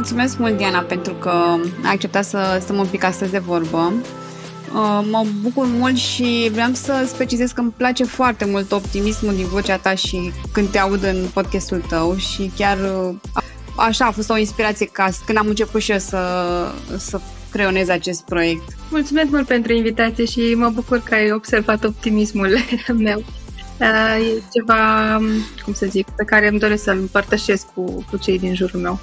Mulțumesc mult, Diana, pentru că ai acceptat să stăm un pic astăzi de vorbă. Uh, mă bucur mult și vreau să precizez că îmi place foarte mult optimismul din vocea ta și când te aud în podcastul tău și chiar uh, așa a fost o inspirație ca când am început și eu să, să creionez acest proiect. Mulțumesc mult pentru invitație și mă bucur că ai observat optimismul meu. Uh, e ceva, cum să zic, pe care îmi doresc să-l împărtășesc cu, cu cei din jurul meu.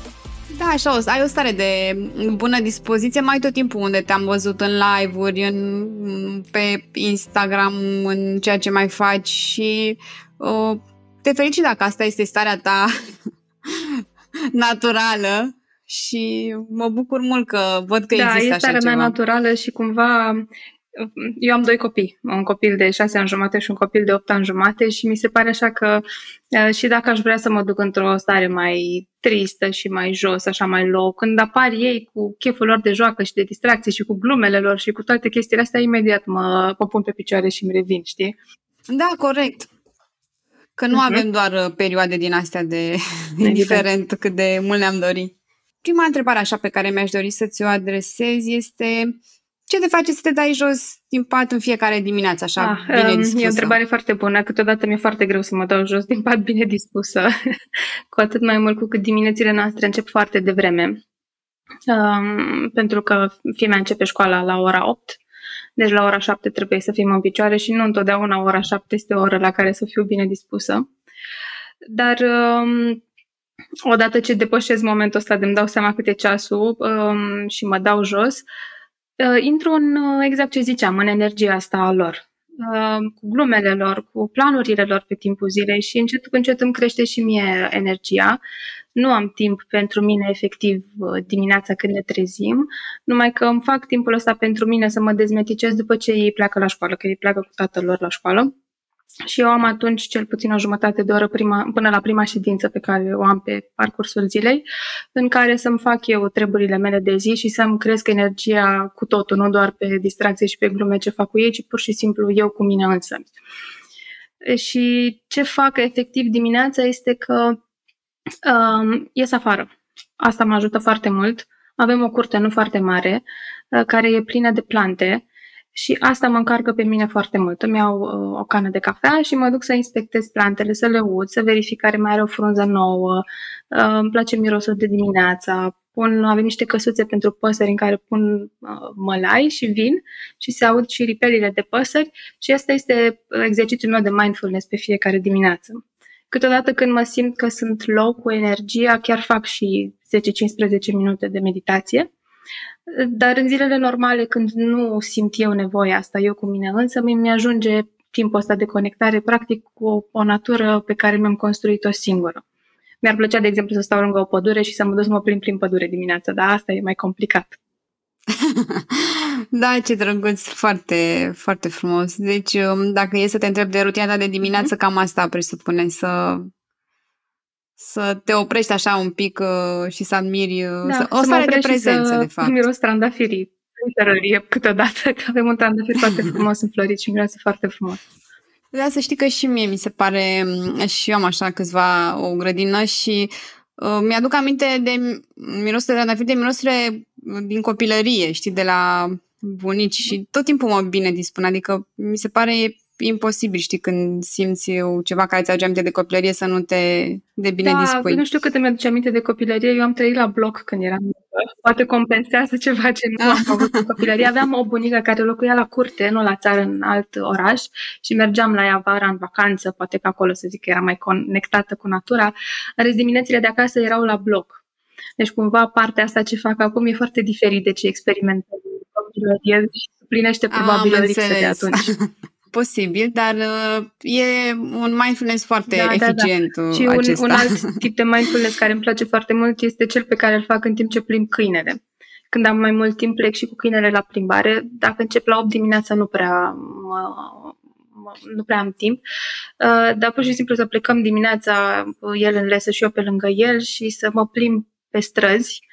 Da, așa, ai o stare de bună dispoziție mai tot timpul unde te-am văzut în live-uri, în, pe Instagram, în ceea ce mai faci și uh, te felicit dacă asta este starea ta naturală și mă bucur mult că văd că da, există așa ceva. Da, e starea mea naturală și cumva eu am doi copii, un copil de șase ani jumate și un copil de opt ani jumate și mi se pare așa că și dacă aș vrea să mă duc într-o stare mai tristă și mai jos, așa mai low, când apar ei cu cheful lor de joacă și de distracție și cu glumele lor și cu toate chestiile astea, imediat mă, mă pun pe picioare și îmi revin, știi? Da, corect. Că nu uh-huh. avem doar uh, perioade din astea de indiferent cât de mult ne-am dorit. Prima întrebare așa pe care mi-aș dori să ți-o adresez este ce te face să te dai jos din pat în fiecare dimineață, așa, ah, bine dispusă? E o întrebare foarte bună. Câteodată mi-e foarte greu să mă dau jos din pat bine dispusă. cu atât mai mult cu cât diminețile noastre încep foarte devreme. Um, pentru că fimea începe școala la ora 8, deci la ora 7 trebuie să fim în picioare și nu întotdeauna ora 7 este o oră la care să fiu bine dispusă. Dar um, odată ce depășesc momentul ăsta de îmi dau seama câte ceasul um, și mă dau jos, uh, uh, intru în uh, exact ce ziceam, în energia asta a lor, uh, cu glumele lor, cu planurile lor pe timpul zilei și încet cu încet îmi crește și mie energia. Nu am timp pentru mine efectiv uh, dimineața când ne trezim, numai că îmi fac timpul ăsta pentru mine să mă dezmeticez după ce ei pleacă la școală, că ei pleacă cu tatăl lor la școală și eu am atunci cel puțin o jumătate de oră prima, până la prima ședință pe care o am pe parcursul zilei, în care să-mi fac eu treburile mele de zi și să-mi cresc energia cu totul, nu doar pe distracție și pe glume ce fac cu ei, ci pur și simplu eu cu mine însă. Și ce fac efectiv dimineața este că um, ies afară. Asta mă ajută foarte mult. Avem o curte nu foarte mare, uh, care e plină de plante și asta mă încarcă pe mine foarte mult. Îmi iau uh, o cană de cafea și mă duc să inspectez plantele, să le ud, să verific care mai are o frunză nouă. Uh, îmi place mirosul de dimineața. Pun, avem niște căsuțe pentru păsări în care pun uh, mălai și vin și se aud și ripelile de păsări și asta este exercițiul meu de mindfulness pe fiecare dimineață. Câteodată când mă simt că sunt low cu energia, chiar fac și 10-15 minute de meditație dar în zilele normale, când nu simt eu nevoia asta, eu cu mine însă, mi ajunge timpul ăsta de conectare, practic, cu o, o natură pe care mi-am construit-o singură. Mi-ar plăcea, de exemplu, să stau lângă o pădure și să mă duc să mă plimb prin pădure dimineața, dar asta e mai complicat. da, ce drăguț, foarte, foarte frumos. Deci, um, dacă e să te întreb de rutina ta de dimineață, mm-hmm. cam asta presupune să să te oprești așa un pic uh, și să admiri uh, da, să, o stare de prezență, de fapt. Miros trandafirii în câteodată, că avem un trandafir foarte frumos înflorit și miroase foarte frumos. Da, să știi că și mie mi se pare, mm, și eu am așa câțiva o grădină și uh, mi-aduc aminte de mirosul de trandafir, de mirosurile din copilărie, știi, de la bunici și tot timpul mă bine dispun, adică mi se pare imposibil, știi, când simți ceva care ți aduce aminte de copilărie să nu te de bine da, dispui. nu știu cât îmi aduce aminte de copilărie. Eu am trăit la bloc când eram mică. Poate compensează ceva ce nu am avut în copilărie. Aveam o bunică care locuia la curte, nu la țară, în alt oraș și mergeam la ea vara în vacanță, poate că acolo să zic că era mai conectată cu natura. Dar diminețile de acasă erau la bloc. Deci cumva partea asta ce fac acum e foarte diferit de ce experimentez copilărie și suplinește probabil o lipsă de atunci. posibil, dar uh, e un mindfulness foarte da, eficient da, da. Și un, un alt tip de mindfulness care îmi place foarte mult este cel pe care îl fac în timp ce plimb câinele. Când am mai mult timp plec și cu câinele la plimbare. Dacă încep la 8 dimineața nu prea mă, nu prea am timp, uh, dar pur și simplu să plecăm dimineața, el în lesă și eu pe lângă el și să mă plimb pe străzi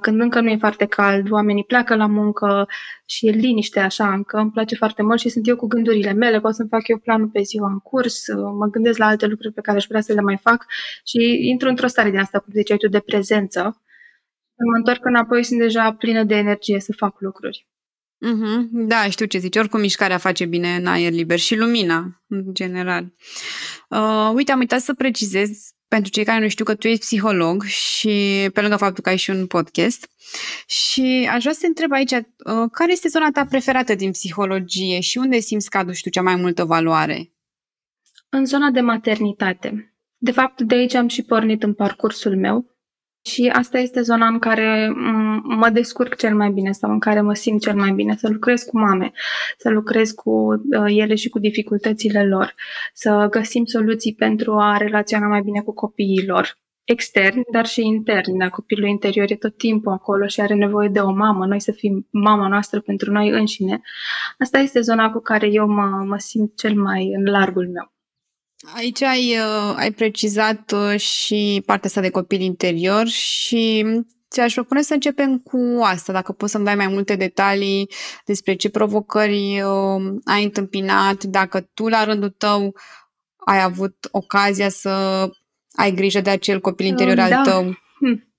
când încă nu e foarte cald, oamenii pleacă la muncă și e liniște așa încă, îmi place foarte mult și sunt eu cu gândurile mele, pot să-mi fac eu planul pe ziua în curs, mă gândesc la alte lucruri pe care aș vrea să le mai fac și intru într-o stare din asta, cum ziceai tu, de prezență când mă întorc înapoi, sunt deja plină de energie să fac lucruri. Mm-hmm. Da, știu ce zici. Oricum mișcarea face bine în aer liber și lumina, în general. Uh, uite, am uitat să precizez pentru cei care nu știu că tu ești psiholog și pe lângă faptul că ai și un podcast. Și aș vrea să te întreb aici, uh, care este zona ta preferată din psihologie și unde simți că aduci tu cea mai multă valoare? În zona de maternitate. De fapt, de aici am și pornit în parcursul meu. Și asta este zona în care mă descurc cel mai bine sau în care mă simt cel mai bine. Să lucrez cu mame, să lucrez cu uh, ele și cu dificultățile lor, să găsim soluții pentru a relaționa mai bine cu copiii lor externi, dar și interni. Dacă copilul interior e tot timpul acolo și are nevoie de o mamă, noi să fim mama noastră pentru noi înșine. Asta este zona cu care eu mă, mă simt cel mai în largul meu. Aici ai, uh, ai precizat uh, și partea asta de copil interior și ți-aș propune să începem cu asta, dacă poți să-mi dai mai multe detalii despre ce provocări uh, ai întâmpinat, dacă tu la rândul tău ai avut ocazia să ai grijă de acel copil interior da. al tău. Hm.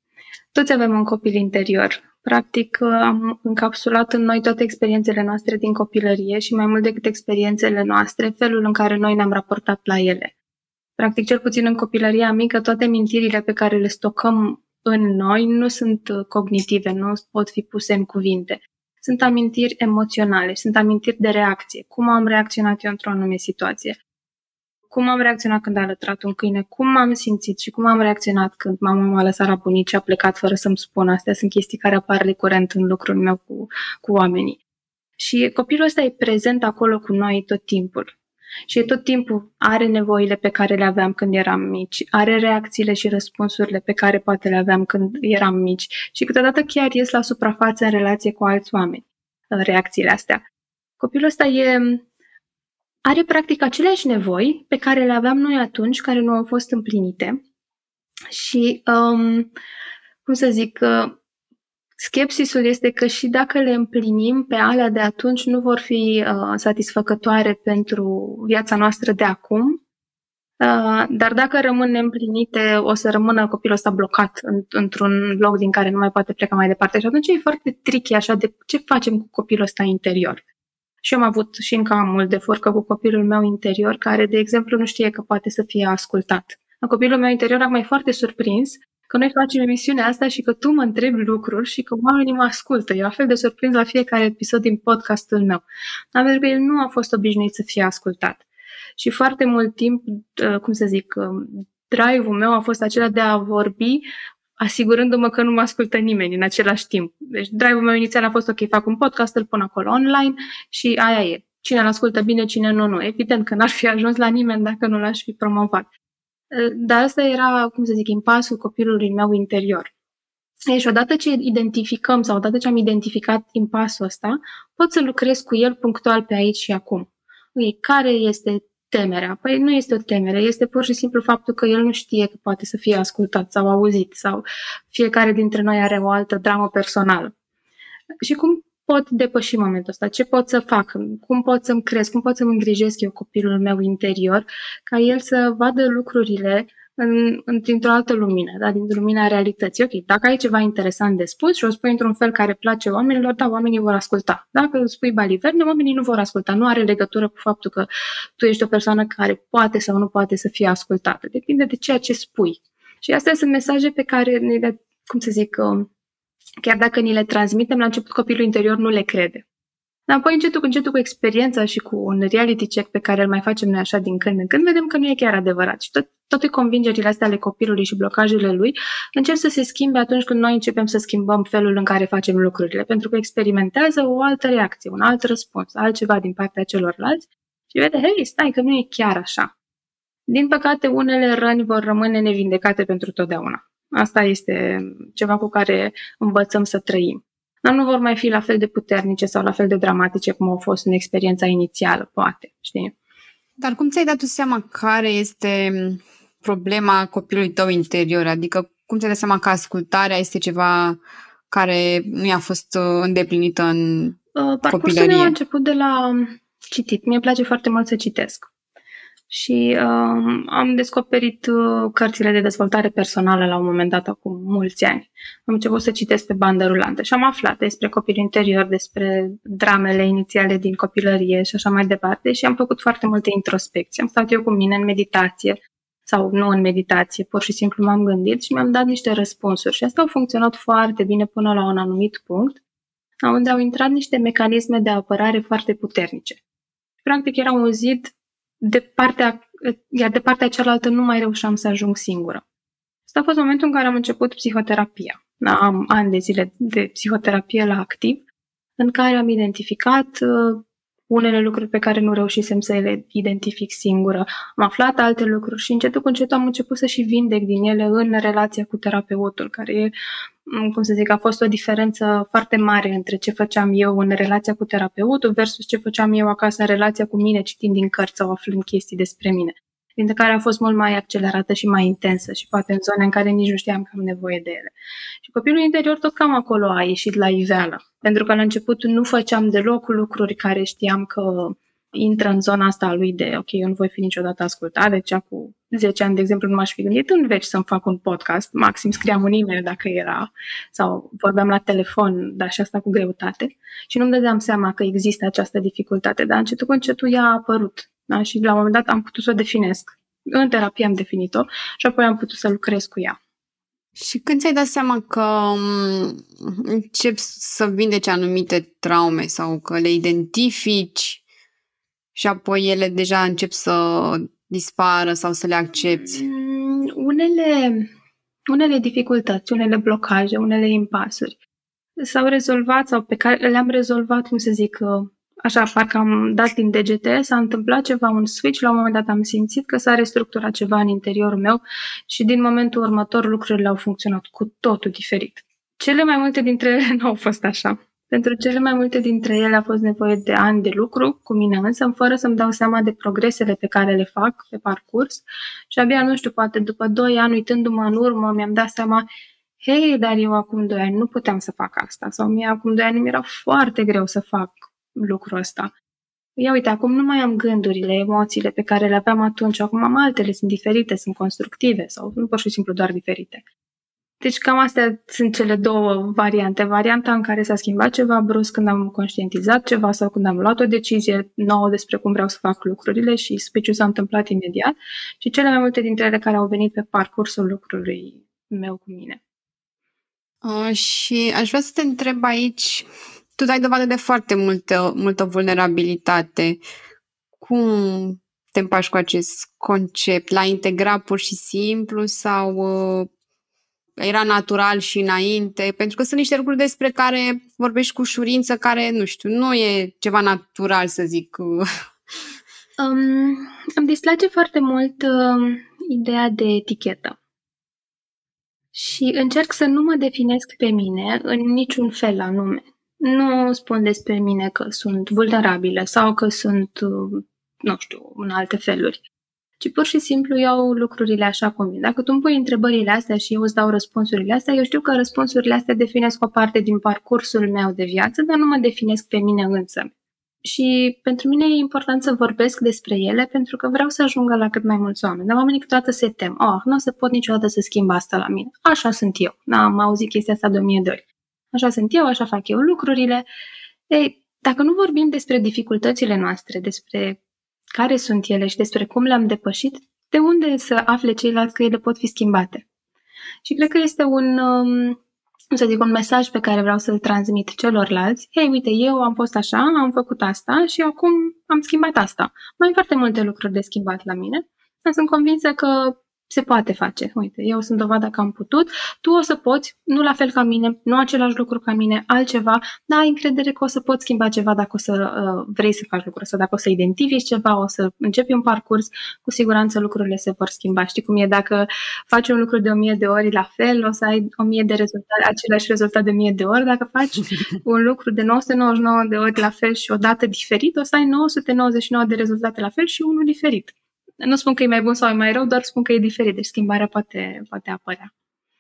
Toți avem un copil interior. Practic, am încapsulat în noi toate experiențele noastre din copilărie și mai mult decât experiențele noastre, felul în care noi ne-am raportat la ele. Practic, cel puțin în copilăria mică, toate mintirile pe care le stocăm în noi nu sunt cognitive, nu pot fi puse în cuvinte. Sunt amintiri emoționale, sunt amintiri de reacție. Cum am reacționat eu într-o anume situație? Cum am reacționat când a lătrat un câine, cum m-am simțit și cum am reacționat când mama m-a lăsat la bunici și a plecat fără să-mi spună. Astea sunt chestii care apar recurent în lucrul meu cu, cu oamenii. Și copilul ăsta e prezent acolo cu noi tot timpul. Și tot timpul are nevoile pe care le aveam când eram mici, are reacțiile și răspunsurile pe care poate le aveam când eram mici și câteodată chiar ies la suprafață în relație cu alți oameni, reacțiile astea. Copilul ăsta e are practic aceleași nevoi pe care le aveam noi atunci, care nu au fost împlinite. Și, um, cum să zic, uh, skepsisul este că și dacă le împlinim pe alea de atunci, nu vor fi uh, satisfăcătoare pentru viața noastră de acum. Uh, dar dacă rămân neîmplinite, o să rămână copilul ăsta blocat în, într-un loc din care nu mai poate pleca mai departe. Și atunci e foarte tricky așa de ce facem cu copilul ăsta interior. Și am avut și încă am mult de furcă cu copilul meu interior, care, de exemplu, nu știe că poate să fie ascultat. La copilul meu interior am mai foarte surprins că noi facem emisiunea asta și că tu mă întrebi lucruri și că oamenii mă ascultă. E la fel de surprins la fiecare episod din podcastul meu. Dar pentru că el nu a fost obișnuit să fie ascultat. Și foarte mult timp, uh, cum să zic, um, drive-ul meu a fost acela de a vorbi asigurându-mă că nu mă ascultă nimeni în același timp. Deci drive-ul meu inițial a fost ok, fac un podcast, îl pun acolo online și aia e. Cine îl ascultă bine, cine nu, nu. Evident că n-ar fi ajuns la nimeni dacă nu l-aș fi promovat. Dar asta era, cum să zic, impasul copilului meu interior. E, și odată ce identificăm sau odată ce am identificat impasul ăsta, pot să lucrez cu el punctual pe aici și acum. Okay, care este temerea. Păi nu este o temere, este pur și simplu faptul că el nu știe că poate să fie ascultat sau auzit sau fiecare dintre noi are o altă dramă personală. Și cum pot depăși momentul ăsta? Ce pot să fac? Cum pot să-mi cresc? Cum pot să-mi îngrijesc eu copilul meu interior ca el să vadă lucrurile în, într-o altă lumină, da? din lumina realității. Ok, dacă ai ceva interesant de spus și o spui într-un fel care place oamenilor, da, oamenii vor asculta. Dacă spui baliverne, oamenii nu vor asculta. Nu are legătură cu faptul că tu ești o persoană care poate sau nu poate să fie ascultată. Depinde de ceea ce spui. Și astea sunt mesaje pe care ne le, cum să zic, um, chiar dacă ni le transmitem, la început copilul interior nu le crede. Dar apoi încetul cu încetul cu experiența și cu un reality check pe care îl mai facem noi așa din când în când, vedem că nu e chiar adevărat. Și tot, toate convingerile astea ale copilului și blocajele lui încep să se schimbe atunci când noi începem să schimbăm felul în care facem lucrurile, pentru că experimentează o altă reacție, un alt răspuns, altceva din partea celorlalți și vede, hei, stai că nu e chiar așa. Din păcate, unele răni vor rămâne nevindecate pentru totdeauna. Asta este ceva cu care învățăm să trăim dar nu vor mai fi la fel de puternice sau la fel de dramatice cum au fost în experiența inițială, poate, știi? Dar cum ți-ai dat tu seama care este problema copilului tău interior? Adică cum ți-ai dat seama că ascultarea este ceva care nu i-a fost uh, îndeplinită în uh, Parcursul copilărie? meu a început de la citit. Mie îmi place foarte mult să citesc. Și uh, am descoperit uh, cărțile de dezvoltare personală la un moment dat, acum mulți ani. Am început să citesc pe bandă rulantă și am aflat despre copilul interior, despre dramele inițiale din copilărie și așa mai departe și am făcut foarte multe introspecții. Am stat eu cu mine în meditație sau nu în meditație, pur și simplu m-am gândit și mi-am dat niște răspunsuri și asta au funcționat foarte bine până la un anumit punct, unde au intrat niște mecanisme de apărare foarte puternice. Practic era un zid de partea, iar de partea cealaltă nu mai reușeam să ajung singură. Asta a fost momentul în care am început psihoterapia. Am ani de zile de psihoterapie la activ, în care am identificat uh, unele lucruri pe care nu reușisem să le identific singură. Am aflat alte lucruri și încetul cu încetul am început să și vindec din ele în relația cu terapeutul, care e, mm, cum să zic, a fost o diferență foarte mare între ce făceam eu în relația cu terapeutul versus ce făceam eu acasă în relația cu mine, citind din cărți sau aflând chestii despre mine dintre care a fost mult mai accelerată și mai intensă și poate în zone în care nici nu știam că am nevoie de ele. Și copilul interior tot cam acolo a ieșit la iveală, pentru că la început nu făceam deloc lucruri care știam că intră în zona asta a lui de ok, eu nu voi fi niciodată ascultat, deci cu 10 ani, de exemplu, nu m-aș fi gândit în veci să-mi fac un podcast, maxim scriam un e-mail dacă era, sau vorbeam la telefon, dar și asta cu greutate. Și nu-mi dădeam seama că există această dificultate, dar încetul cu încetul ea a apărut. Da? Și la un moment dat am putut să o definesc. În terapie am definit-o și apoi am putut să lucrez cu ea. Și când ți-ai dat seama că mm, începi să vindeci anumite traume sau că le identifici și apoi ele deja încep să dispară sau să le accepti? Mm, unele, unele dificultăți, unele blocaje, unele impasuri s-au rezolvat sau pe care le-am rezolvat, cum să zic, uh, așa, parcă am dat din degete, s-a întâmplat ceva, un switch, la un moment dat am simțit că s-a restructurat ceva în interiorul meu și din momentul următor lucrurile au funcționat cu totul diferit. Cele mai multe dintre ele nu au fost așa. Pentru cele mai multe dintre ele a fost nevoie de ani de lucru cu mine însă, fără să-mi dau seama de progresele pe care le fac pe parcurs și abia, nu știu, poate după doi ani, uitându-mă în urmă, mi-am dat seama hei, dar eu acum doi ani nu puteam să fac asta sau mie acum doi ani mi era foarte greu să fac lucrul ăsta. Ia uite, acum nu mai am gândurile, emoțiile pe care le aveam atunci, acum am altele, sunt diferite, sunt constructive sau nu pur și simplu doar diferite. Deci cam astea sunt cele două variante. Varianta în care s-a schimbat ceva brusc când am conștientizat ceva sau când am luat o decizie nouă despre cum vreau să fac lucrurile și speciul s-a întâmplat imediat și cele mai multe dintre ele care au venit pe parcursul lucrului meu cu mine. Uh, și aș vrea să te întreb aici, tu dai dovadă de foarte multă, multă vulnerabilitate. Cum te împaci cu acest concept? L-ai integrat pur și simplu sau uh, era natural și înainte? Pentru că sunt niște lucruri despre care vorbești cu ușurință, care, nu știu, nu e ceva natural, să zic. Um, îmi displace foarte mult uh, ideea de etichetă. Și încerc să nu mă definesc pe mine în niciun fel anume nu spun despre mine că sunt vulnerabilă sau că sunt, uh, nu știu, în alte feluri, ci pur și simplu iau lucrurile așa cum vin. Dacă tu îmi pui întrebările astea și eu îți dau răspunsurile astea, eu știu că răspunsurile astea definesc o parte din parcursul meu de viață, dar nu mă definesc pe mine însă. Și pentru mine e important să vorbesc despre ele pentru că vreau să ajungă la cât mai mulți oameni. Dar oamenii câteodată se tem. Oh, nu o să pot niciodată să schimb asta la mine. Așa sunt eu. N-am auzit chestia asta de o mie de ori așa sunt eu, așa fac eu lucrurile. Ei, dacă nu vorbim despre dificultățile noastre, despre care sunt ele și despre cum le-am depășit, de unde să afle ceilalți că ele pot fi schimbate? Și cred că este un, um, să zic, un mesaj pe care vreau să-l transmit celorlalți. Hei, uite, eu am fost așa, am făcut asta și acum am schimbat asta. Mai am foarte multe lucruri de schimbat la mine, dar sunt convinsă că se poate face. Uite, eu sunt dovada că am putut, tu o să poți, nu la fel ca mine, nu același lucru ca mine, altceva, dar ai încredere că o să poți schimba ceva dacă o să uh, vrei să faci lucruri, sau dacă o să identifici ceva, o să începi un parcurs, cu siguranță lucrurile se vor schimba. Știi cum e, dacă faci un lucru de o mie de ori la fel, o să ai o mie de rezultate, același rezultat de mie de ori. Dacă faci un lucru de 999 de ori la fel și o dată diferit, o să ai 999 de rezultate la fel și unul diferit. Nu spun că e mai bun sau e mai rău, doar spun că e diferit, deci schimbarea poate, poate apărea.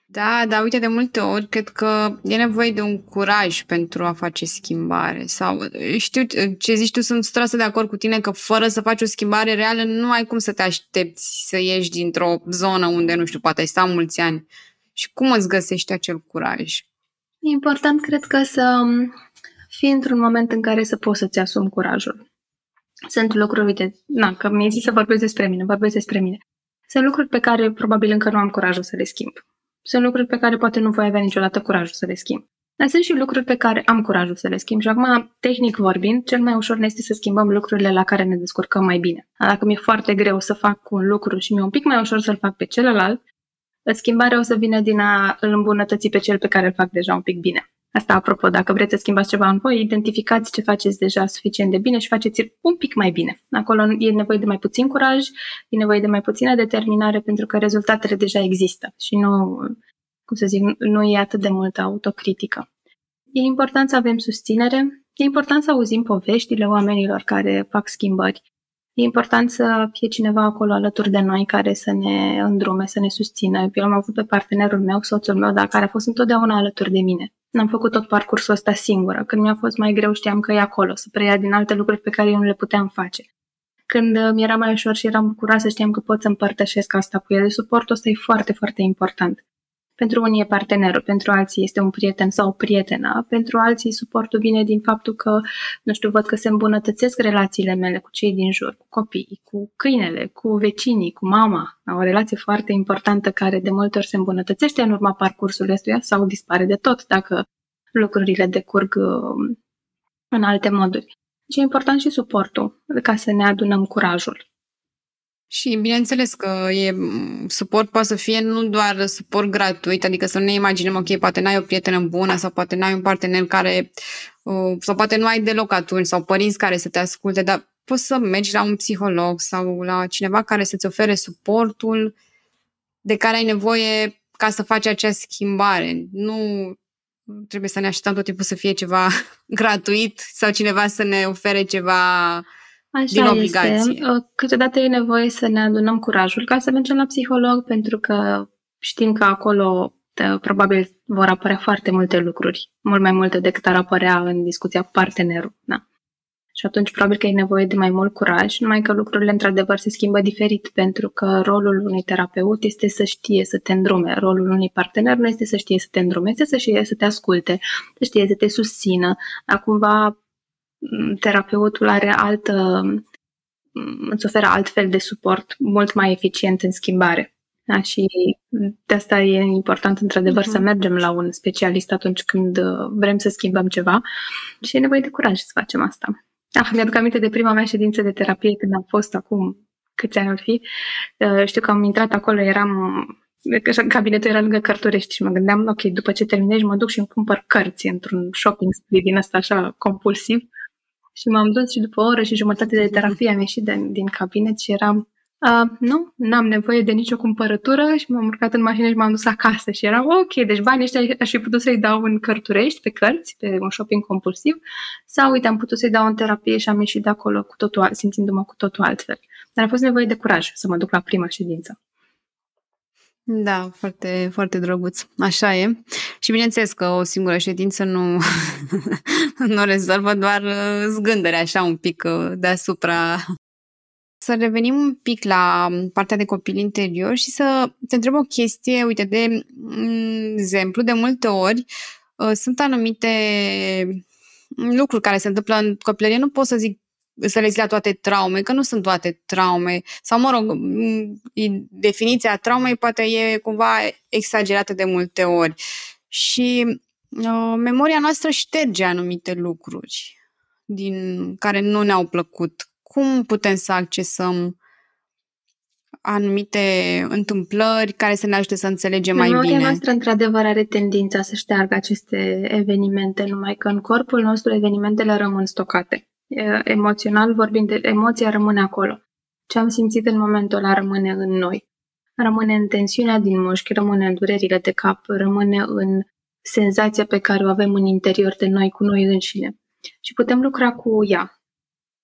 Da, dar uite, de multe ori cred că e nevoie de un curaj pentru a face schimbare. Sau știu ce zici tu, sunt strasă de acord cu tine că fără să faci o schimbare reală nu ai cum să te aștepți să ieși dintr-o zonă unde, nu știu, poate ai stat mulți ani. Și cum îți găsești acel curaj? E important, cred că, să fii într-un moment în care să poți să-ți asumi curajul. Sunt lucruri, uite, na, că mi-ai zis să vorbesc despre mine, vorbesc despre mine. Sunt lucruri pe care probabil încă nu am curajul să le schimb. Sunt lucruri pe care poate nu voi avea niciodată curajul să le schimb. Dar sunt și lucruri pe care am curajul să le schimb și acum, tehnic vorbind, cel mai ușor ne este să schimbăm lucrurile la care ne descurcăm mai bine. Dacă mi-e foarte greu să fac un lucru și mi-e un pic mai ușor să-l fac pe celălalt, schimbarea o să vină din a îl îmbunătăți pe cel pe care îl fac deja un pic bine. Asta, apropo, dacă vreți să schimbați ceva în voi, identificați ce faceți deja suficient de bine și faceți un pic mai bine. Acolo e nevoie de mai puțin curaj, e nevoie de mai puțină determinare pentru că rezultatele deja există și nu, cum să zic, nu e atât de multă autocritică. E important să avem susținere, e important să auzim poveștile oamenilor care fac schimbări. E important să fie cineva acolo alături de noi care să ne îndrume, să ne susțină. Eu am avut pe partenerul meu, soțul meu, dar care a fost întotdeauna alături de mine. N-am făcut tot parcursul ăsta singură. Când mi-a fost mai greu, știam că e acolo, să preia din alte lucruri pe care eu nu le puteam face. Când uh, mi era mai ușor și eram bucuroasă, știam că pot să împărtășesc asta cu el. Suportul ăsta e foarte, foarte important. Pentru unii e partenerul, pentru alții este un prieten sau o prietenă, pentru alții suportul vine din faptul că, nu știu, văd că se îmbunătățesc relațiile mele cu cei din jur, cu copiii, cu câinele, cu vecinii, cu mama. O relație foarte importantă care de multe ori se îmbunătățește în urma parcursului ăstuia sau dispare de tot dacă lucrurile decurg um, în alte moduri. Și e important și suportul ca să ne adunăm curajul. Și bineînțeles că e, suport poate să fie nu doar suport gratuit, adică să nu ne imaginăm, ok, poate n-ai o prietenă bună sau poate n-ai un partener care, uh, sau poate nu ai deloc atunci, sau părinți care să te asculte, dar poți să mergi la un psiholog sau la cineva care să-ți ofere suportul de care ai nevoie ca să faci acea schimbare. Nu trebuie să ne așteptăm tot timpul să fie ceva gratuit sau cineva să ne ofere ceva Așa din obligație. Este. Uh, câteodată e nevoie să ne adunăm curajul ca să mergem la psiholog, pentru că știm că acolo uh, probabil vor apărea foarte multe lucruri, mult mai multe decât ar apărea în discuția cu partenerul. Da. Și atunci probabil că e nevoie de mai mult curaj, numai că lucrurile într-adevăr se schimbă diferit, pentru că rolul unui terapeut este să știe să te îndrume, rolul unui partener nu este să știe să te îndrume, este să știe să te asculte, să știe să te susțină. Acumva terapeutul are altă, îți oferă altfel de suport mult mai eficient în schimbare. Da? Și de asta e important, într-adevăr, uh-huh. să mhm. mergem la un specialist atunci când uh, vrem să schimbăm ceva și e nevoie de curaj să facem asta. Ah, mi-aduc aminte de prima mea ședință de terapie când am fost acum câți ani ar fi. Uh, știu că am intrat acolo, eram Așa, cabinetul era lângă cărturești și mă gândeam, ok, după ce terminezi, mă duc și îmi cumpăr cărți într-un shopping spree din asta așa compulsiv. Și m-am dus și după o oră și jumătate de terapie am ieșit din, din cabinet și eram Uh, nu, n-am nevoie de nicio cumpărătură și m-am urcat în mașină și m-am dus acasă și eram ok, deci banii ăștia aș fi putut să-i dau în cărturești, pe cărți, pe un shopping compulsiv sau uite, am putut să-i dau în terapie și am ieșit de acolo cu totul, simțindu-mă cu totul altfel. Dar a fost nevoie de curaj să mă duc la prima ședință. Da, foarte, foarte drăguț. Așa e. Și bineînțeles că o singură ședință nu, nu rezolvă doar uh, zgândere așa un pic uh, deasupra. Să revenim un pic la partea de copil interior și să te întreb o chestie, uite, de mm, exemplu, de multe ori uh, sunt anumite lucruri care se întâmplă în copilărie, nu pot să zic să le zic la toate traume, că nu sunt toate traume. Sau, mă rog, definiția traumei poate e cumva exagerată de multe ori. Și uh, memoria noastră șterge anumite lucruri din care nu ne-au plăcut. Cum putem să accesăm anumite întâmplări care să ne ajute să înțelegem mai Memoria bine. Memoria noastră, într-adevăr, are tendința să șteargă aceste evenimente, numai că în corpul nostru evenimentele rămân stocate emoțional vorbind, emoția rămâne acolo. Ce am simțit în momentul ăla rămâne în noi. Rămâne în tensiunea din mușchi, rămâne în durerile de cap, rămâne în senzația pe care o avem în interior de noi, cu noi înșine. Și putem lucra cu ea.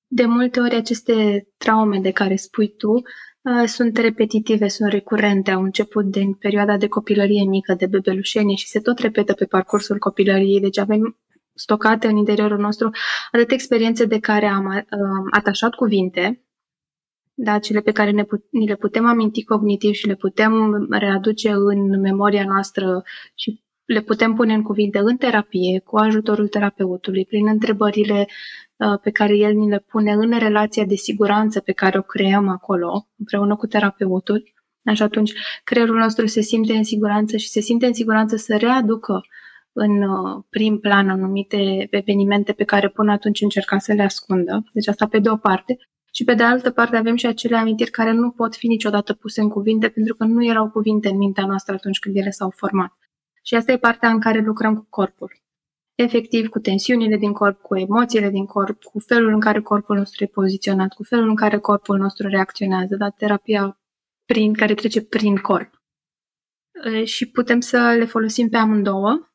De multe ori aceste traume de care spui tu uh, sunt repetitive, sunt recurente, au început din perioada de copilărie mică, de bebelușenie și se tot repetă pe parcursul copilăriei. Deci avem stocate în interiorul nostru atât experiențe de care am uh, atașat cuvinte, da, cele pe care ne put, ni le putem aminti cognitiv și le putem readuce în memoria noastră și le putem pune în cuvinte în terapie, cu ajutorul terapeutului, prin întrebările uh, pe care el ni le pune în relația de siguranță pe care o creăm acolo, împreună cu terapeutul. Așa atunci creierul nostru se simte în siguranță și se simte în siguranță să readucă în uh, prim plan anumite evenimente pe care până atunci încerca să le ascundă. Deci asta pe de o parte. Și pe de altă parte avem și acele amintiri care nu pot fi niciodată puse în cuvinte pentru că nu erau cuvinte în mintea noastră atunci când ele s-au format. Și asta e partea în care lucrăm cu corpul. Efectiv, cu tensiunile din corp, cu emoțiile din corp, cu felul în care corpul nostru e poziționat, cu felul în care corpul nostru reacționează, dar terapia prin, care trece prin corp. Și putem să le folosim pe amândouă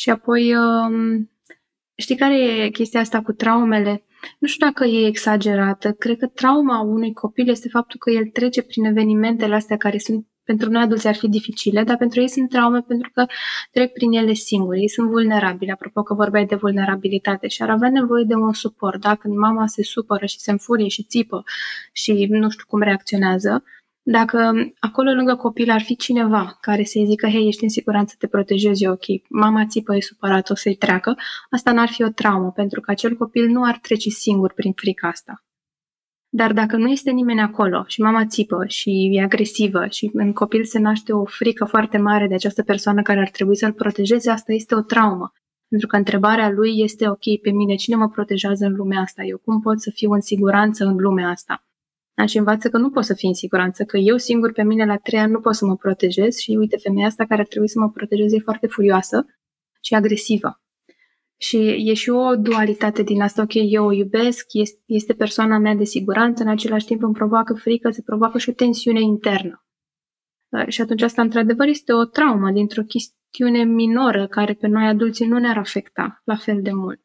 și apoi um, știi care e chestia asta cu traumele? Nu știu dacă e exagerată. Cred că trauma unui copil este faptul că el trece prin evenimentele astea care sunt pentru noi adulți ar fi dificile, dar pentru ei sunt traume pentru că trec prin ele singuri. Ei sunt vulnerabili, apropo că vorbeai de vulnerabilitate și ar avea nevoie de un suport. Dacă mama se supără și se înfurie și țipă și nu știu cum reacționează, dacă acolo lângă copil ar fi cineva care să-i zică, hei, ești în siguranță, te protejezi, e ok, mama țipă, e supărat, o să-i treacă, asta n-ar fi o traumă, pentru că acel copil nu ar trece singur prin frica asta. Dar dacă nu este nimeni acolo și mama țipă și e agresivă și în copil se naște o frică foarte mare de această persoană care ar trebui să-l protejeze, asta este o traumă. Pentru că întrebarea lui este, ok, pe mine cine mă protejează în lumea asta? Eu cum pot să fiu în siguranță în lumea asta? Da? Și învață că nu pot să fii în siguranță, că eu singur pe mine la trei ani nu pot să mă protejez și uite, femeia asta care ar trebui să mă protejeze e foarte furioasă și agresivă. Și e și o dualitate din asta, ok, eu o iubesc, este, este persoana mea de siguranță, în același timp îmi provoacă frică, se provoacă și o tensiune internă. Uh, și atunci asta, într-adevăr, este o traumă dintr-o chestiune minoră care pe noi adulții nu ne-ar afecta la fel de mult.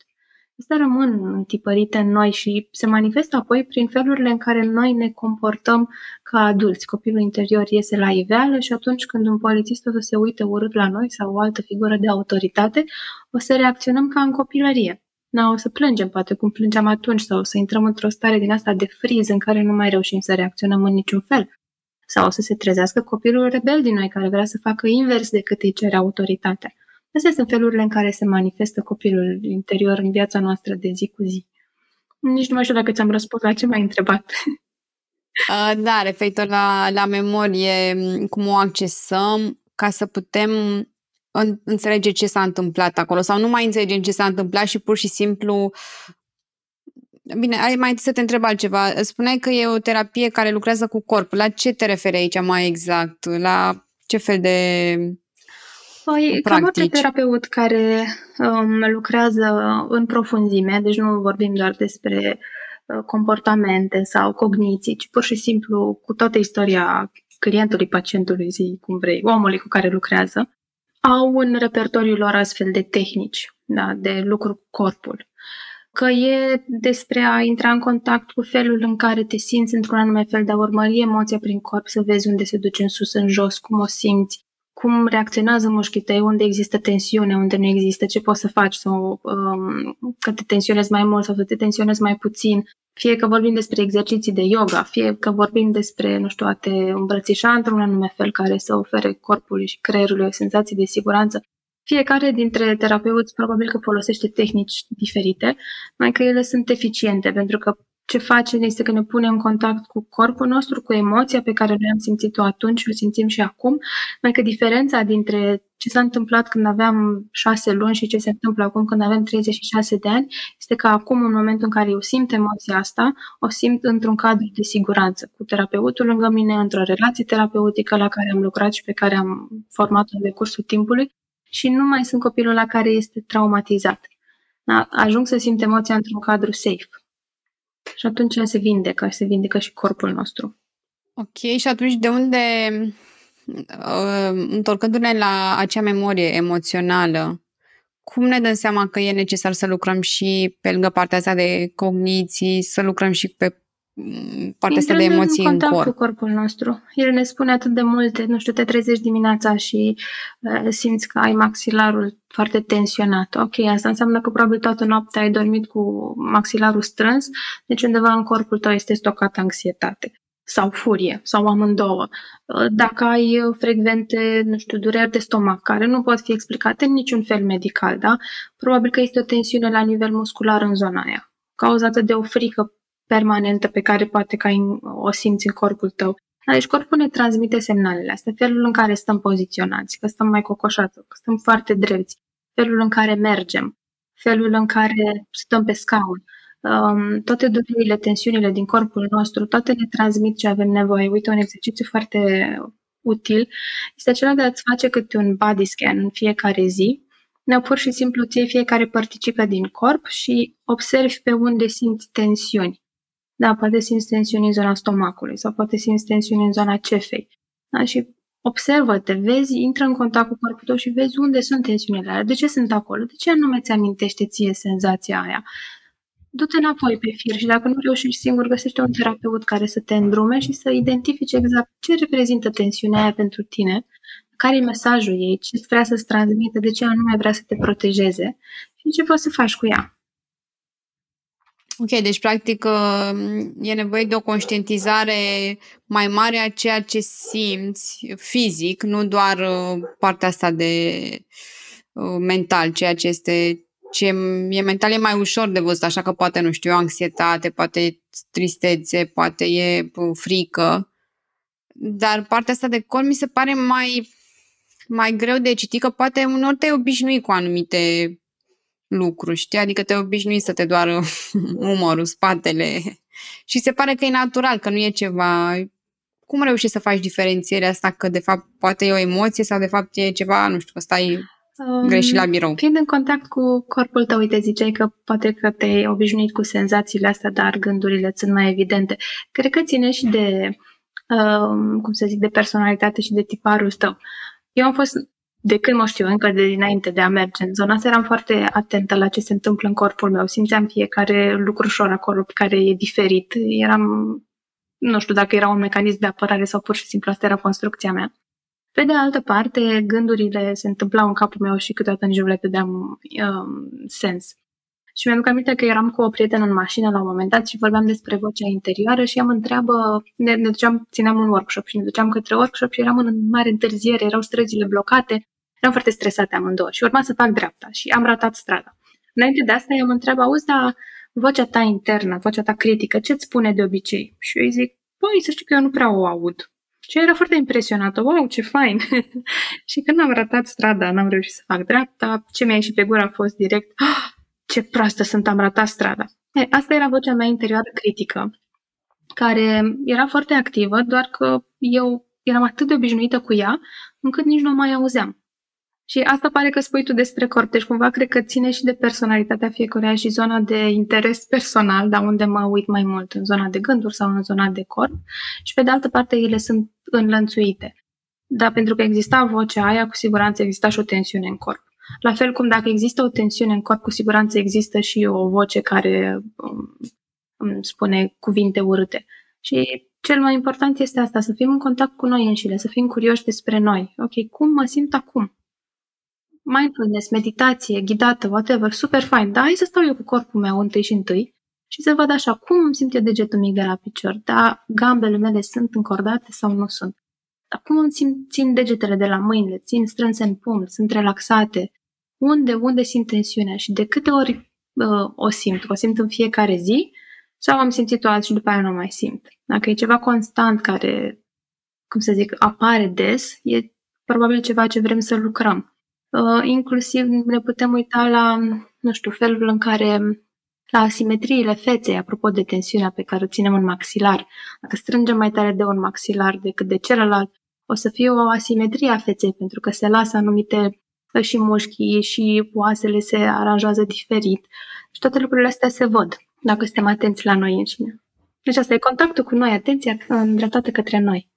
Astea rămân întipărite în noi și se manifestă apoi prin felurile în care noi ne comportăm ca adulți. Copilul interior iese la iveală și atunci când un polițist o să se uite urât la noi sau o altă figură de autoritate, o să reacționăm ca în copilărie. Da, o să plângem, poate cum plângeam atunci, sau o să intrăm într-o stare din asta de friz în care nu mai reușim să reacționăm în niciun fel. Sau o să se trezească copilul rebel din noi, care vrea să facă invers decât îi cere autoritatea. Astea sunt felurile în care se manifestă copilul interior în viața noastră de zi cu zi. Nici nu mai știu dacă ți-am răspuns la ce m-ai întrebat. Uh, da, referitor la, la memorie, cum o accesăm ca să putem în, înțelege ce s-a întâmplat acolo sau nu mai înțelegem ce s-a întâmplat și pur și simplu Bine, ai mai să te întreb altceva. Spuneai că e o terapie care lucrează cu corpul. La ce te referi aici mai exact? La ce fel de Păi, ca orice terapeut care um, lucrează în profunzime, deci nu vorbim doar despre uh, comportamente sau cogniții, ci pur și simplu cu toată istoria clientului, pacientului, zi cum vrei, omului cu care lucrează, au în repertoriul lor astfel de tehnici, da, de lucru cu corpul. Că e despre a intra în contact cu felul în care te simți într-un anume fel, de a urmări emoția prin corp, să vezi unde se duce în sus, în jos, cum o simți, cum reacționează mușchii tăi, unde există tensiune, unde nu există, ce poți să faci, sau um, că te tensionezi mai mult sau să te tensionezi mai puțin. Fie că vorbim despre exerciții de yoga, fie că vorbim despre, nu știu, a te îmbrățișa într-un anume fel care să ofere corpului și creierului o senzație de siguranță. Fiecare dintre terapeuți probabil că folosește tehnici diferite, mai că ele sunt eficiente, pentru că ce face este că ne pune în contact cu corpul nostru, cu emoția pe care noi am simțit-o atunci și o simțim și acum, mai că diferența dintre ce s-a întâmplat când aveam șase luni și ce se întâmplă acum când avem 36 de ani, este că acum, în momentul în care eu simt emoția asta, o simt într-un cadru de siguranță, cu terapeutul lângă mine, într-o relație terapeutică la care am lucrat și pe care am format în decursul timpului și nu mai sunt copilul la care este traumatizat. Da? Ajung să simt emoția într-un cadru safe. Și atunci se vindecă, se vindecă și corpul nostru. Ok, și atunci de unde, uh, întorcându-ne la acea memorie emoțională, cum ne dăm seama că e necesar să lucrăm și pe lângă partea asta de cogniții, să lucrăm și pe mm, partea asta de emoții în, în contact corp. cu corpul nostru. El ne spune atât de multe, nu știu, te trezești dimineața și uh, simți că ai maxilarul foarte tensionat. Ok, asta înseamnă că probabil toată noaptea ai dormit cu maxilarul strâns, deci undeva în corpul tău este stocată anxietate sau furie, sau amândouă. Uh, dacă ai uh, frecvente, nu știu, dureri de stomac, care nu pot fi explicate în niciun fel medical, da? Probabil că este o tensiune la nivel muscular în zona aia, cauzată de o frică permanentă pe care poate că o simți în corpul tău. Deci corpul ne transmite semnalele astea, felul în care stăm poziționați, că stăm mai cocoșați, că stăm foarte drepți, felul în care mergem, felul în care stăm pe scaun um, toate durerile, tensiunile din corpul nostru, toate ne transmit ce avem nevoie. Uite, un exercițiu foarte util este acela de a-ți face câte un body scan în fiecare zi. Ne pur și simplu îți iei fiecare particică din corp și observi pe unde simți tensiuni. Da, poate simți tensiuni în zona stomacului sau poate simți tensiuni în zona cefei. Da? Și observă-te, vezi, intră în contact cu corpul tău și vezi unde sunt tensiunile alea, de ce sunt acolo, de ce anume ți amintește ție senzația aia du-te înapoi pe fir și dacă nu reușești singur, găsește un terapeut care să te îndrume și să identifice exact ce reprezintă tensiunea aia pentru tine, care e mesajul ei, ce vrea să-ți transmită, de ce anume vrea să te protejeze și ce poți să faci cu ea. Ok, deci practic uh, e nevoie de o conștientizare mai mare a ceea ce simți fizic, nu doar uh, partea asta de uh, mental, ceea ce este ce e mental e mai ușor de văzut, așa că poate, nu știu, anxietate, poate tristețe, poate e frică. Dar partea asta de corp mi se pare mai, mai greu de citit, că poate unor te obișnui cu anumite lucruri, știi? Adică te obișnui să te doară umărul, spatele și se pare că e natural, că nu e ceva... Cum reușești să faci diferențierea asta că de fapt poate e o emoție sau de fapt e ceva, nu știu, că stai Um, Greșit la birou. Fiind în contact cu corpul tău, uite, ziceai că poate că te-ai obișnuit cu senzațiile astea, dar gândurile sunt mai evidente. Cred că ține și de, um, cum să zic, de personalitate și de tiparul tău. Eu am fost, de când mă știu, încă de dinainte de a merge în zona asta, eram foarte atentă la ce se întâmplă în corpul meu. Simțeam fiecare lucrușor acolo pe care e diferit. Eram, nu știu dacă era un mecanism de apărare sau pur și simplu asta era construcția mea. Pe de altă parte, gândurile se întâmplau în capul meu și câteodată nici nu le dădeam um, sens. Și mi-aduc aminte că eram cu o prietenă în mașină la un moment dat și vorbeam despre vocea interioară și ea mă întreabă, ne, ne duceam, țineam un workshop și ne duceam către workshop și eram în mare întârziere, erau străzile blocate, eram foarte stresate amândouă și urma să fac dreapta și am ratat strada. Înainte de asta ea mă întreabă, auzi, dar vocea ta internă, vocea ta critică, ce-ți spune de obicei? Și eu îi zic, păi, să știi că eu nu prea o aud. Și era foarte impresionată. Wow, ce fain! și când am ratat strada, n-am reușit să fac dreapta, ce mi-a ieșit pe gură a fost direct ah, ce proastă sunt, am ratat strada. E, asta era vocea mea interioară critică, care era foarte activă, doar că eu eram atât de obișnuită cu ea, încât nici nu o mai auzeam. Și asta pare că spui tu despre corp, deci cumva cred că ține și de personalitatea fiecăruia și zona de interes personal, dar unde mă uit mai mult, în zona de gânduri sau în zona de corp. Și pe de altă parte ele sunt înlănțuite. Dar pentru că exista vocea aia, cu siguranță exista și o tensiune în corp. La fel cum dacă există o tensiune în corp, cu siguranță există și o voce care um, îmi spune cuvinte urâte. Și cel mai important este asta, să fim în contact cu noi înșine, să fim curioși despre noi. Ok, cum mă simt acum? Mindfulness, meditație, ghidată, whatever, super fain, dar hai să stau eu cu corpul meu întâi și întâi și să văd așa, cum îmi simt eu degetul mic de la picior, da, gambele mele sunt încordate sau nu sunt. Dar cum îmi simt, țin degetele de la mâini, le țin strânse în pumn, sunt relaxate, unde, unde simt tensiunea? Și de câte ori uh, o simt, o simt în fiecare zi sau am simțit-o azi și după aia nu mai simt. Dacă e ceva constant care, cum să zic, apare des, e probabil ceva ce vrem să lucrăm. Uh, inclusiv ne putem uita la, nu știu, felul în care la asimetriile feței, apropo de tensiunea pe care o ținem în maxilar. Dacă strângem mai tare de un maxilar decât de celălalt, o să fie o asimetrie a feței, pentru că se lasă anumite și mușchii și oasele se aranjează diferit. Și toate lucrurile astea se văd dacă suntem atenți la noi înșine. Deci asta e contactul cu noi, atenția îndreptată către noi.